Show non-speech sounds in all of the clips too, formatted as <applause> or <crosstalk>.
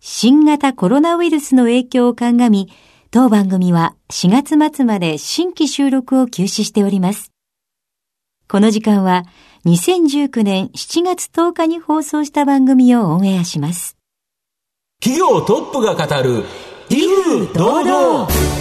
新型コロナウイルスの影響を鑑み、当番組は4月末まで新規収録を休止しております。この時間は2019年7月10日に放送した番組をオンエアします。企業トップが語る、威風堂々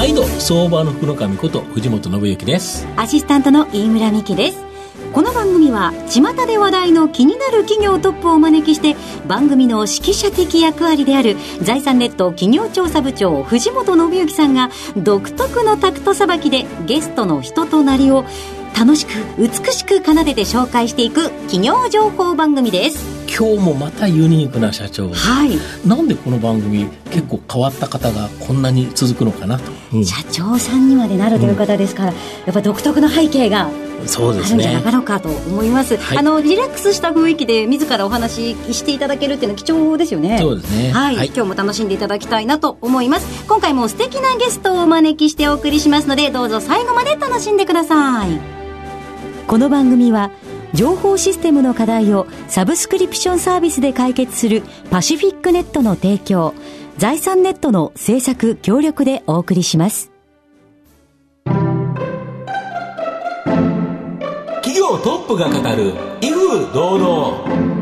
毎度相場の福の神こと藤本信之です。アシスタントの飯村美希です。この番組は巷で話題の気になる企業トップをお招きして番組の指揮者的役割である財産ネット企業調査部長藤本信之さんが独特のタクトさばきでゲストの人となりを楽しく美しく奏でて紹介していく企業情報番組です。今日もまたユニークな社長。はい。なんでこの番組結構変わった方がこんなに続くのかなと、うん、社長さんにまでなるという方ですから、うん、やっぱ独特の背景がそうですね、あるんじゃなかろうかと思います、はい、あのリラックスした雰囲気で自らお話ししていただけるっていうのは貴重ですよね。そうですね、はい、はい、今日も楽しんでいただきたいなと思います。今回も素敵なゲストをお招きしてお送りしますのでどうぞ最後まで楽しんでください。この番組は情報システムの課題をサブスクリプションサービスで解決するパシフィックネットの提供財産ネットの制作協力でお送りします。企業トップが語る威風堂々。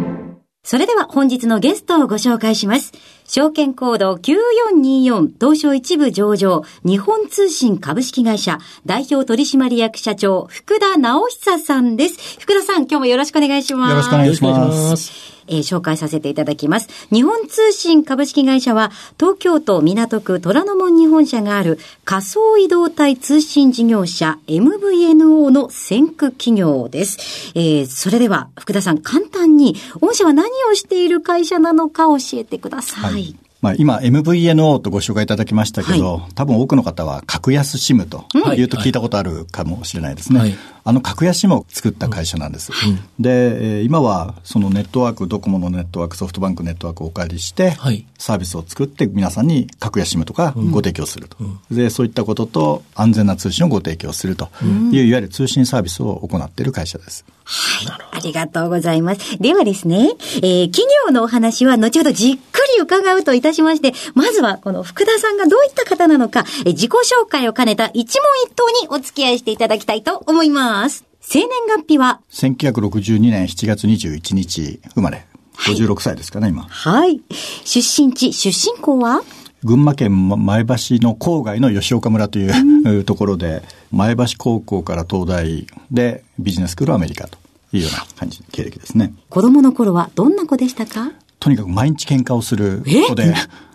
それでは本日のゲストをご紹介します。証券コード9424東証一部上場日本通信株式会社代表取締役社長福田直久さんです。福田さん、今日もよろしくお願いします。よろしくお願いします。えー、紹介させていただきます。日本通信株式会社は、東京都港区虎ノ門日本社がある仮想移動体通信事業者 MVNO の先駆企業です。えー、それでは、福田さん、簡単に、御社は何をしている会社なのか教えてください。はいまあ、今 MVNO とご紹介いただきましたけど、はい、多分多くの方は格安 SIM というと聞いたことあるかもしれないですね。はい、あの格安 SIM を作った会社なんです。はい、で、今はそのネットワーク、ドコモのネットワーク、ソフトバンクネットワークをお借りして、サービスを作って皆さんに格安 SIM とかご提供すると、うん、で、そういったことと安全な通信をご提供するという、いわゆる通信サービスを行っている会社です。はい。ありがとうございます。ではですね、えー、企業のお話は後ほどじっくり伺うといたしまして、まずはこの福田さんがどういった方なのか、えー、自己紹介を兼ねた一問一答にお付き合いしていただきたいと思います。生年月日は ?1962 年7月21日生まれ。56歳ですかね、今。はい。出身地、出身校は？群馬県前橋の郊外の吉岡村という、うん、<laughs> ところで、前橋高校から東大でビジネススクールアメリカというような感じの経歴ですね。子供の頃はどんな子でしたか？とにかく毎日喧嘩をする子で、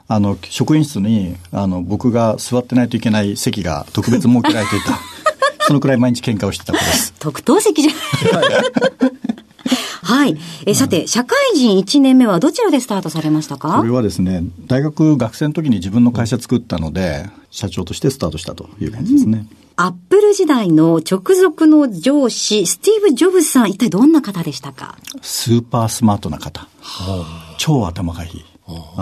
あの、職員室に、あの、僕が座ってないといけない席が特別設けられていた。<laughs> そのくらい毎日喧嘩をしてた子です。特等席じゃ <laughs> はい。え、さて、社会人1年目はどちらでスタートされましたか？これはですね、大学学生の時に自分の会社作ったので、社長としてスタートしたという感じですね。うんアップル時代の直属の上司、スティーブ・ジョブズさん、一体どんな方でしたか？スーパースマートな方。超頭がいい。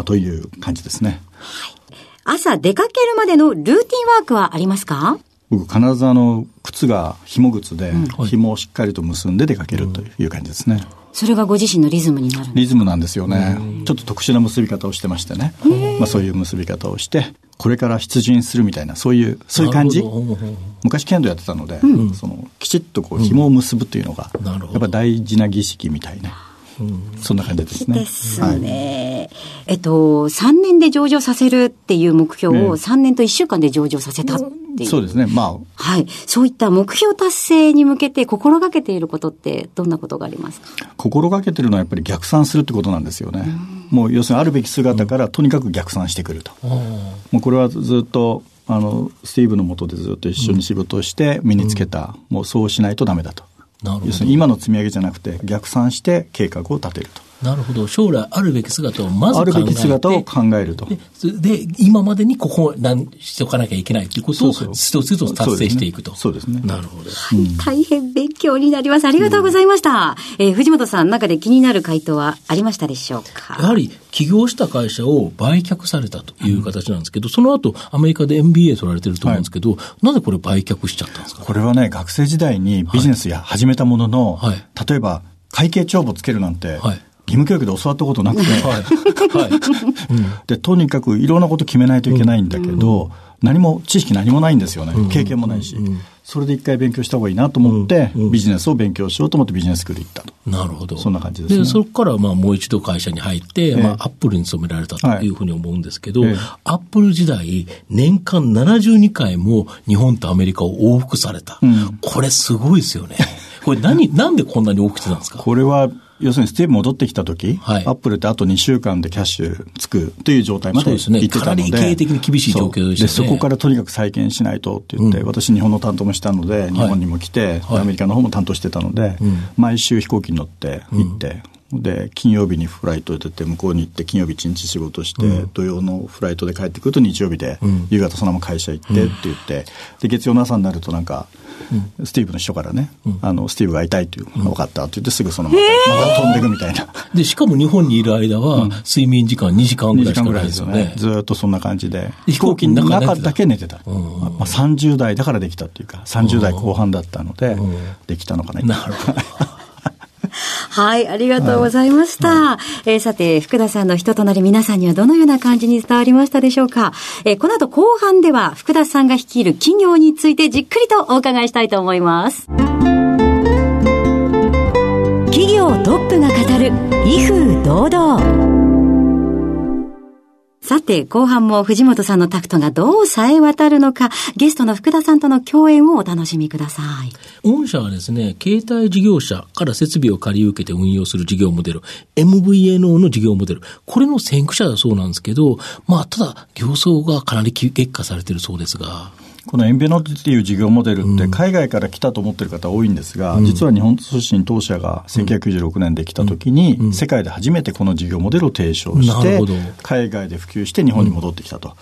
という感じですね。はい。朝出かけるまでのルーティンワークはありますか？僕必ずあの、靴が紐靴で、紐をしっかりと結んで出かけるという感じですね。うんそれがご自身のリズムになるリズムなんですよね。ちょっと特殊な結び方をしてましてね。まあそういう結び方をして、これから出陣するみたいな、そういう、そういう感じ。昔剣道やってたので、うん、その、きちっとこう紐を結ぶっていうのが、やっぱ大事な儀式みたいな。そんな感じですね。ですね。はい、えっと、3年で上場させるっていう目標を3年と1週間で上場させたっていう。そうですね。まあ。はい。そういった目標達成に向けて心がけていることってどんなことがありますか？心がけてるのはやっぱり逆算するってことなんですよね。うもう要するにあるべき姿からとにかく逆算してくると。もうこれはずっとあの、スティーブのもとでずっと一緒に仕事をして身につけた、うん、もうそうしないとダメだと。要するに今の積み上げじゃなくて逆算して計画を立てると。なるほど。将来あるべき姿をまず考えて。あるべき姿を考えると。で、で今までにここを何しておかなきゃいけないということを、一つ一つ達成していくと。そうですね。なるほど、はい。大変勉強になります。ありがとうございました。うん、えー、藤本さん、中で気になる回答はありましたでしょうか？やはり、起業した会社を売却されたという形なんですけど、うん、その後、アメリカで MBA 取られてると思うんですけど、はい、なぜこれ売却しちゃったんですか？これはね、学生時代にビジネスや始めたものの、はい、例えば、会計帳簿つけるなんて、はい義務教育で教わったことなくて、はい。はい。でとにかくいろんなこと決めないといけないんだけど、うん、何も知識何もないんですよね、経験もないし、うん、それで一回勉強した方がいいなと思って、ビジネスを勉強しようと思ってビジネススクール行ったと。なるほど。そんな感じですね。で、そこからまあもう一度会社に入って、えー、まあアップルに勤められたというふうに思うんですけど、アップル時代、年間72回も日本とアメリカを往復された。うん、これすごいですよね。これ何、なんでこんなに往復してたんですか？これは要するにスティーブ戻ってきた時、はい、アップルってあと2週間でキャッシュつくという状態まで行ってたので、かなり経営的に厳しい状況でした、ね、そこからとにかく再建しないとって言って、うん、私日本の担当もしたので、日本にも来て、はい、アメリカの方も担当してたので、うん、毎週飛行機に乗って行って、で金曜日にフライトで出て向こうに行って金曜日一日仕事して、うん、土曜のフライトで帰ってくると日曜日で、夕方そのまま会社行ってって言って、で月曜の朝になるとなんかスティーブの秘書からね、あのスティーブがいたいという、分かったって言ってすぐそのまままた飛んでいくみたいな。で、しかも日本にいる間は、睡眠時間2時間ぐらいしかないですよね。ずっとそんな感じで。飛行機の中だけ寝てた。まあ、30代だからできたっていうか、30代後半だったので、できたのかな。なるほど。はい、ありがとうございました。はい、えー、さて、福田さんの人となり皆さんにはどのような感じに伝わりましたでしょうか。えー、この後後半では、福田さんが率いる企業についてじっくりとお伺いしたいと思います。企業トップが語る、威風堂々。さて、後半も藤本さんのタクトがどう冴え渡るのか、ゲストの福田さんとの共演をお楽しみください。御社はですね、携帯事業者から設備を借り受けて運用する事業モデル、MVNO の事業モデル、これの先駆者だそうなんですけど、まあ、ただ、業相がかなり激化されているそうですが。このエンベノっていう事業モデルって海外から来たと思ってる方多いんですが、うん、実は日本通信当社が1996年できたときに、世界で初めてこの事業モデルを提唱して、海外で普及して日本に戻ってきたと。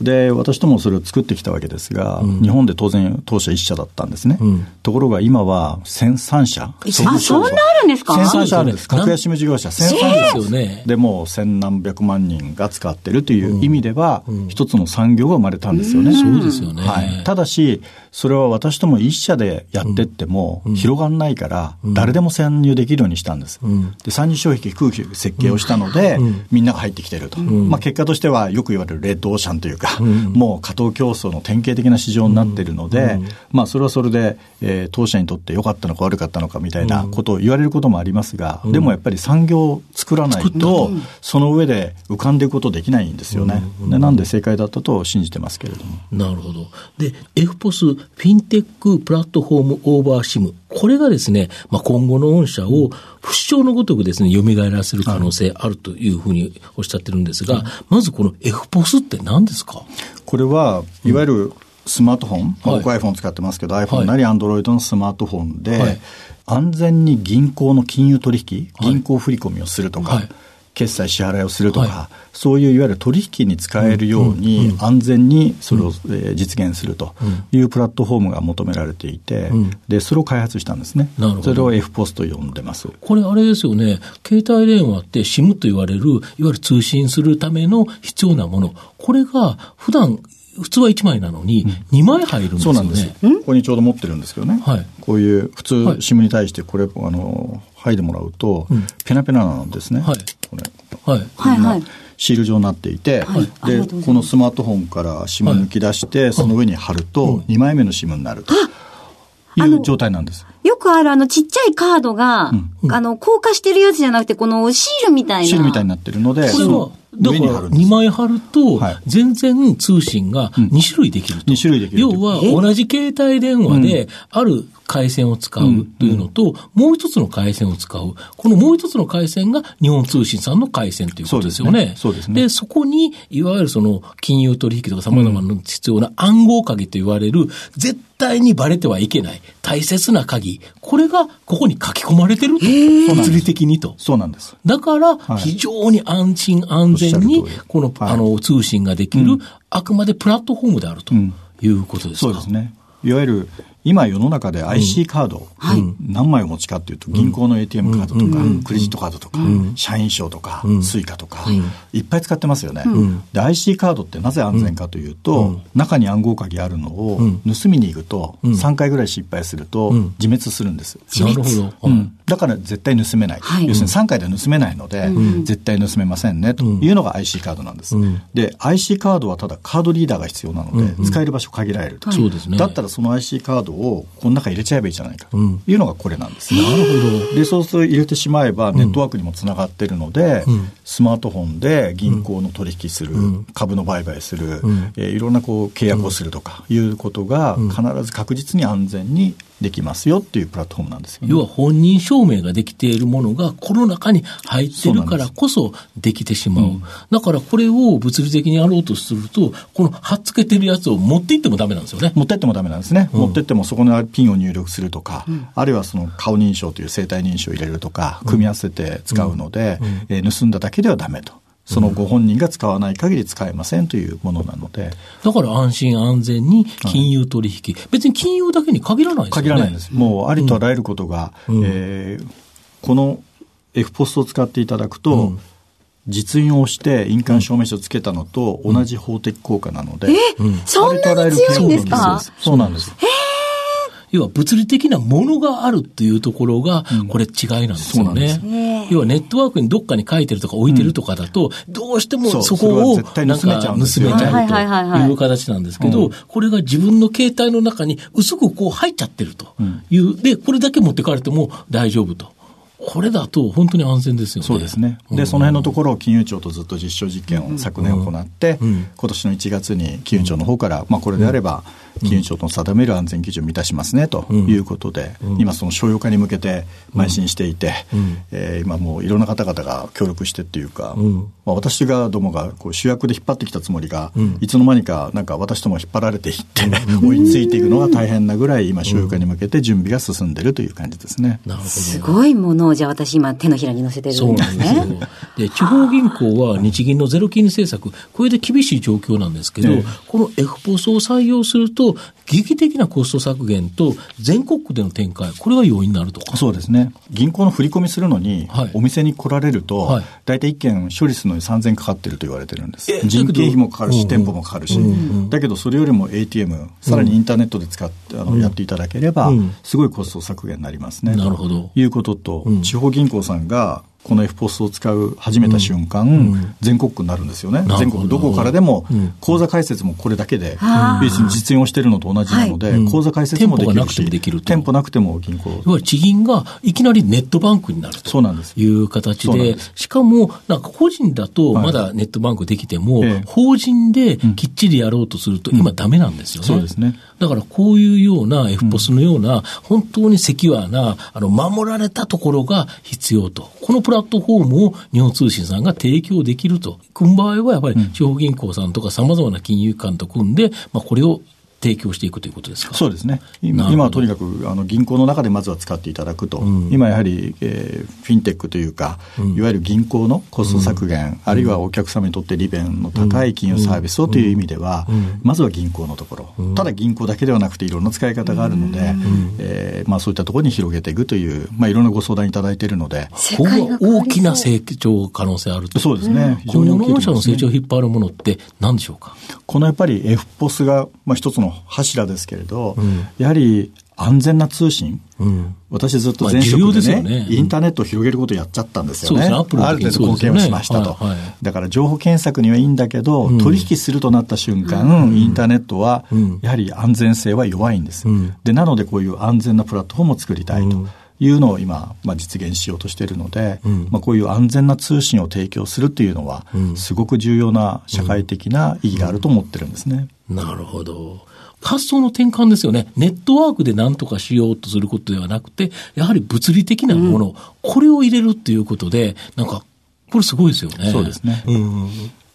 で、私ともそれを作ってきたわけですが、日本で当然当社1社だったんですね。ところが今は1003社。あ、そんなあるんですか ?1003 社あるんです。格安 SIM 事業者1003社。でも千何百万人が使ってるという意味では、一つの産業が生まれたんですよね。そうですよね。はい。ただし、それは私とも一社でやってっても広がらないから、誰でも参入できるようにしたんです。で、参入障壁空気設計をしたので、みんなが入ってきてると。まあ結果としてはよく言われるレッドオーシャンというか、もう過当競争の典型的な市場になってるので、まあそれはそれで、えー、当社にとって良かったのか悪かったのかみたいなことを言われることもありますが、でもやっぱり産業を作らないと、その上で浮かんでいくことできないんですよね。でなんで正解だったと信じてますけれども。なるほど。で、え Fin Tech Platform over SIM。これがですね、まあ、今後の御社を不死鳥のごとくですね、蘇らせる可能性あるというふうにおっしゃってるんですが、まずこのエフポスって何ですか？これは、いわゆるスマートフォン、うん、僕 iPhone 使ってますけど、iPhone なり Android のスマートフォンで、はい、安全に銀行の金融取引、銀行振込をするとか、はい決済支払いをするとか、はい、そういういわゆる取引に使えるように、安全にそれを、え実現するというプラットフォームが求められていて、でそれを開発したんですね。なるほど。それを F ポスと呼んでます。これあれですよね、携帯電話って SIM と言われる、いわゆる通信するための必要なもの、これが普段普通は1枚なのに、2枚入るんですよね、そうなんですここにちょうど持ってるんですけどね、はい、こういう普通、SIM に対してこれ、あの剥いでもらうと、ペナペナなんですね、はい。はい、はいはい。シール状になっていて、はい、でこのスマートフォンから SIM 抜き出して、その上に貼ると2枚目の SIM になるという状態なんです。よくあるあのちっちゃいカードが、うん、あの硬化してるやつじゃなくてこのシールみたいな。シールみたいになってるので、これはだから2枚貼ると、全然通信が2種類できると。2種類できる。要は同じ携帯電話で、ある回線を使うというのと、うんうん、もう一つの回線を使う。このもう一つの回線が日本通信さんの回線ということですよね。そうですね。で、そこに、いわゆるその金融取引とか様々な必要な暗号鍵と言われる、絶対にバレてはいけない大切な鍵。これがここに書き込まれてると。物理的にと。そうなんです。だから、非常に安心安全に、この、あの、通信ができる、あくまでプラットフォームであるということですか？そうですね。いわゆる今世の中で IC カード、何枚お持ちかっていうと、銀行の ATM カードとか、クレジットカードとか、社員証とか、 Suica とか、いっぱい使ってますよね。で、IC カードってなぜ安全かというと、中に暗号鍵あるのを盗みに行くと、3回ぐらい失敗すると、自滅するんです。なるほど。だから絶対盗めない。要するに3回で盗めないので、絶対盗めませんね、というのが IC カードなんです。で、IC カードはただカードリーダーが必要なので、使える場所限られると。そうですね。だったらその IC カードをこの中入れちゃえばいいじゃないかというのがこれなんです。なるほど。で、そうすると入れてしまえばネットワークにもつながってるので、スマートフォンで銀行の取引する、株の売買する、えいろんなこう契約をするとかいうことが必ず確実に安全にできますよっていうプラットフォームなんですよ、ね、要は本人証明ができているものがこの中に入ってるからこそできてしまう。ううん、だからこれを物理的にやろうとすると、この貼っつけてるやつを持っていってもダメなんですよね。持っていってもダメなんですね。うん、持っていってもそこのピンを入力するとか、うん、あるいはその顔認証という生体認証を入れるとか、組み合わせて使うので、えー、盗んだだけではダメと。そのご本人が使わない限り使えませんというものなので。だから安心安全に金融取引、別に金融だけに限らないですよね。限らないです。もうありとあらゆることが、うん、えー、この F ポストを使っていただくと、うん、実印をして印鑑証明書をつけたのと同じ法的効果なので、うん、え、そんなに強いんですか？そうなんです。えー。要は物理的なものがあるっていうところが、これ違いなんですよね。要はネットワークにどっかに書いてるとか置いてるとかだと、どうしてもそこをなんか盗めちゃうという形なんですけど、これが自分の携帯の中に薄くこう入っちゃってるという、で、これだけ持ってかれても大丈夫と。これだと本当に安全ですよね。そうですね。で、その辺のところを金融庁とずっと実証実験を昨年行って、今年の1月に金融庁の方から、まあこれであれば、金融庁の定める安全基準を満たしますねということで、今その商用化に向けて邁進していて、え今もういろんな方々が協力してっていうか、まあ、私がどもがこう主役で引っ張ってきたつもりが、いつの間にかなんか私とも引っ張られていって、<laughs> 追いついていくのが大変なぐらい今商用化に向けて準備が進んでいるという感じですね。なるほど。すごいものをじゃあ私今手のひらに乗せてるんですね。ですよ。で、地方銀行は日銀のゼロ金利政策、これで厳しい状況なんですけど、この F ポスを採用すると、劇的なコスト削減と全国区での展開、これが要因になるとか。そうですね。銀行の振り込みするのに、お店に来られると、はい、大体1件処理するのに3000かかってると言われてるんです。人件費もかかるし、店舗もかかるし、だけどそれよりも ATM、さらにインターネットで使って、あのやっていただければ、すごいコスト削減になりますね。なるほど。いうことと、地方銀行さんがこの F ポスを使う始めた瞬間、うん、全国区になるんですよね。全国どこからでも、口座開設もこれだけで、別に実演をしているのと同じなので、口座開設もできるし、できる店舗なくても銀行。要は地銀がいきなりネットバンクになると。いう形で、しかも、なんか個人だとまだネットバンクできても、法人できっちりやろうとすると、今ダメなんですよね。そうですね。だからこういうような F ポスのような、本当にセキュアな、あの、守られたところが必要と。このプラットフォームを日本通信さんが提供できると。組む場合はやっぱり地方銀行さんとか様々な金融機関と組んで、まあこれを提供していくということですか？そうですね、今はとにかくあの銀行の中でまずは使っていただくと、うん、今やはり、えー、フィンテックというか、うん、いわゆる銀行のコスト削減、うん、あるいはお客様にとって利便の高い金融サービスをという意味では、まずは銀行のところ、ただ銀行だけではなくて、いろんな使い方があるので、うん、えー、まあ、そういったところに広げていくという、まあ、いろんなご相談いただいているので、ここは大きな成長可能性あると。そうですね、非常に大きい、ね、社の成長を引っ張るものって、何でしょうか？このやっぱり F ポスが、まあ、一つの柱ですけれど、うん、やはり安全な通信、うん、私ずっと前職でね、ね、インターネットを広げることをやっちゃったんですよね。ある程度貢献をしましたと、はいはい、だから情報検索にはいいんだけど、うん、取引するとなった瞬間、うん、インターネットはやはり安全性は弱いんです。で、なのでこういう安全なプラットフォームを作りたいと。いうのを今、まあ、実現しようとしているので、うん、まあ、こういう安全な通信を提供するっていうのは、すごく重要な社会的な意義があると思ってるんですね。なるほど。発想の転換ですよね。ネットワークで何とかしようとすることではなくて、やはり物理的なもの、うん、これを入れるっていうことで、なんか、これすごいですよね。そうですね。うん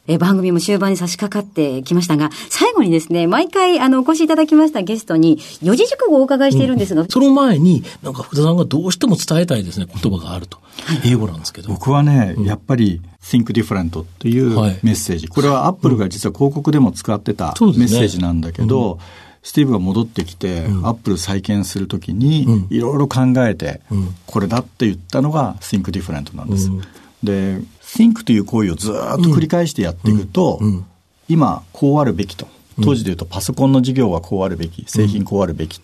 え番組も終盤に差し掛かってきましたが、最後にですね、毎回、あの、お越しいただきましたゲストに、四字熟語をお伺いしているんですが、うん、その前に、なんか福田さんがどうしても伝えたいですね、言葉があると。英語なんですけど。僕はね、うん、やっぱり、think different というメッセージ。はい、これはアップルが実は広告でも使ってたメッセージなんだけど、ね、スティーブが戻ってきて、うん、アップル再建するときに、いろいろ考えて、これだって言ったのが think different なんです。で、think という行為をずっと繰り返してやっていくと、今、こうあるべきと。当時で言うとパソコンの事業はこうあるべき、製品こうあるべき。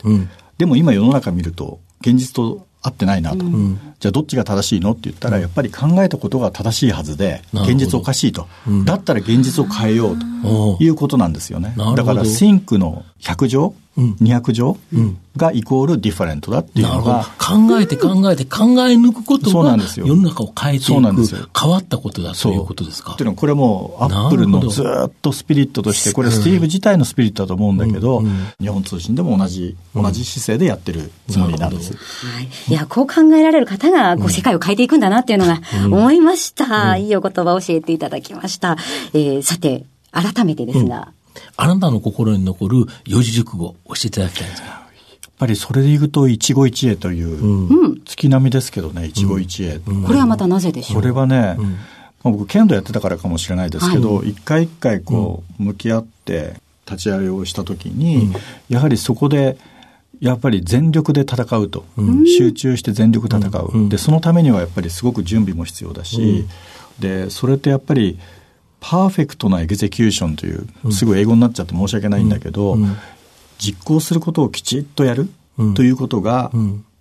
でも今世の中見ると、現実と合ってないなと、うん、じゃあどっちが正しいのって言ったら、やっぱり考えたことが正しいはずで、現実おかしいと、うん、だったら現実を変えようということなんですよね。だから、think の100乗、うん、200乗？がイコールディファレントだっていうのが。考えて考えて考え抜くことが世の中を変えていく、変わったことだということですか？っていうのは、これもアップルのずっとスピリットとして、これスティーブ自体のスピリットだと思うんだけど、日本通信でも同じ、同じ姿勢でやってるつもりなんです。はい。いや、こう考えられる方が、こう世界を変えていくんだなっていうのが思いました。いいお言葉を教えていただきました。えー、さて、改めてですが、あなたの心に残る四字熟語、教えていただきたいんですかやっぱりそれで言うと、一期一会という、うん、月並みですけどね、一期一会、これはまたなぜでしょう？これはね、まあ、僕、剣道やってたからかもしれないですけど、一、回一回こう、向き合って立ち会いをしたときに、やはりそこで、やっぱり全力で戦うと、集中して全力で戦う、でそのためにはやっぱりすごく準備も必要だし、でそれってやっぱりパーフェクトなエグゼキューションという、すぐ英語になっちゃって申し訳ないんだけど、実行することをきちっとやるということが、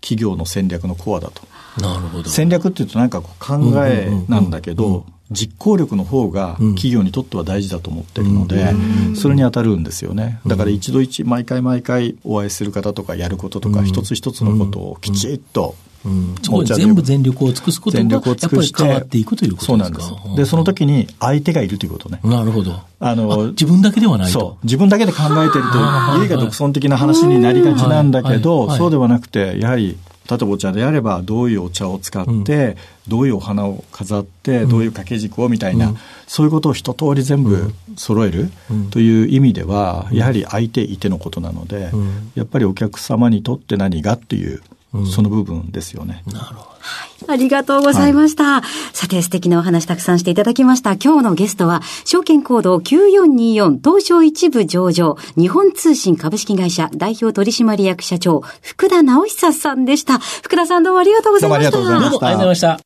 企業の戦略のコアだと。なるほど。戦略っていうとなんかこう考えなんだけど、実行力の方が企業にとっては大事だと思ってるので、それに当たるんですよね。だから一度一、毎回毎回お会いする方とかやることとか、一つ一つのことをきちっとうん、そこ全部全力を尽くすことがやっぱり変わっていくということですかそうなんです。で、その時に相手がいるということね。なるほど。あの、自分だけではないと。そう。自分だけで考えてると、家が独尊的な話になりがちなんだけど、そうではなくて、やはり、例えばお茶であれば、どういうお茶を使って、どういうお花を飾って、どういう掛け軸をみたいな、そういうことを一通り全部揃えるという意味では、やはり相手いてのことなので、やっぱりお客様にとって何がっていうその部分ですよね。なるほど。はい。ありがとうございました。はい、さて、素敵なお話たくさんしていただきました。今日のゲストは、証券コード9424東証一部上場、日本通信株式会社代表取締役社長、福田直久さんでした。福田さんどうもありがとうございました。どうもありがとうございました。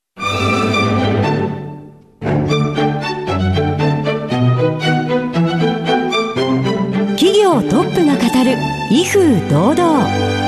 企業トップが語る、威風堂々。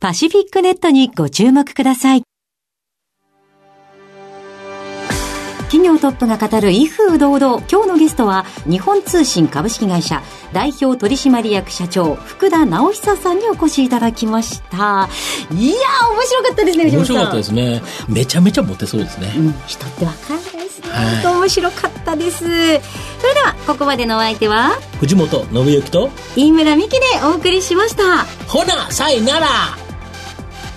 パシフィックネットにご注目ください。企業トップが語る威風堂々。今日のゲストは、日本通信株式会社代表取締役社長、福田直久さんにお越しいただきました。いやー、面白かったですね、面白かったですね。めちゃめちゃモテそうですね。うん、人ってわかんないですね。はい、面白かったです。それでは、ここまでのお相手は、藤本信之と、飯村美希でお送りしました。ほな、さいなら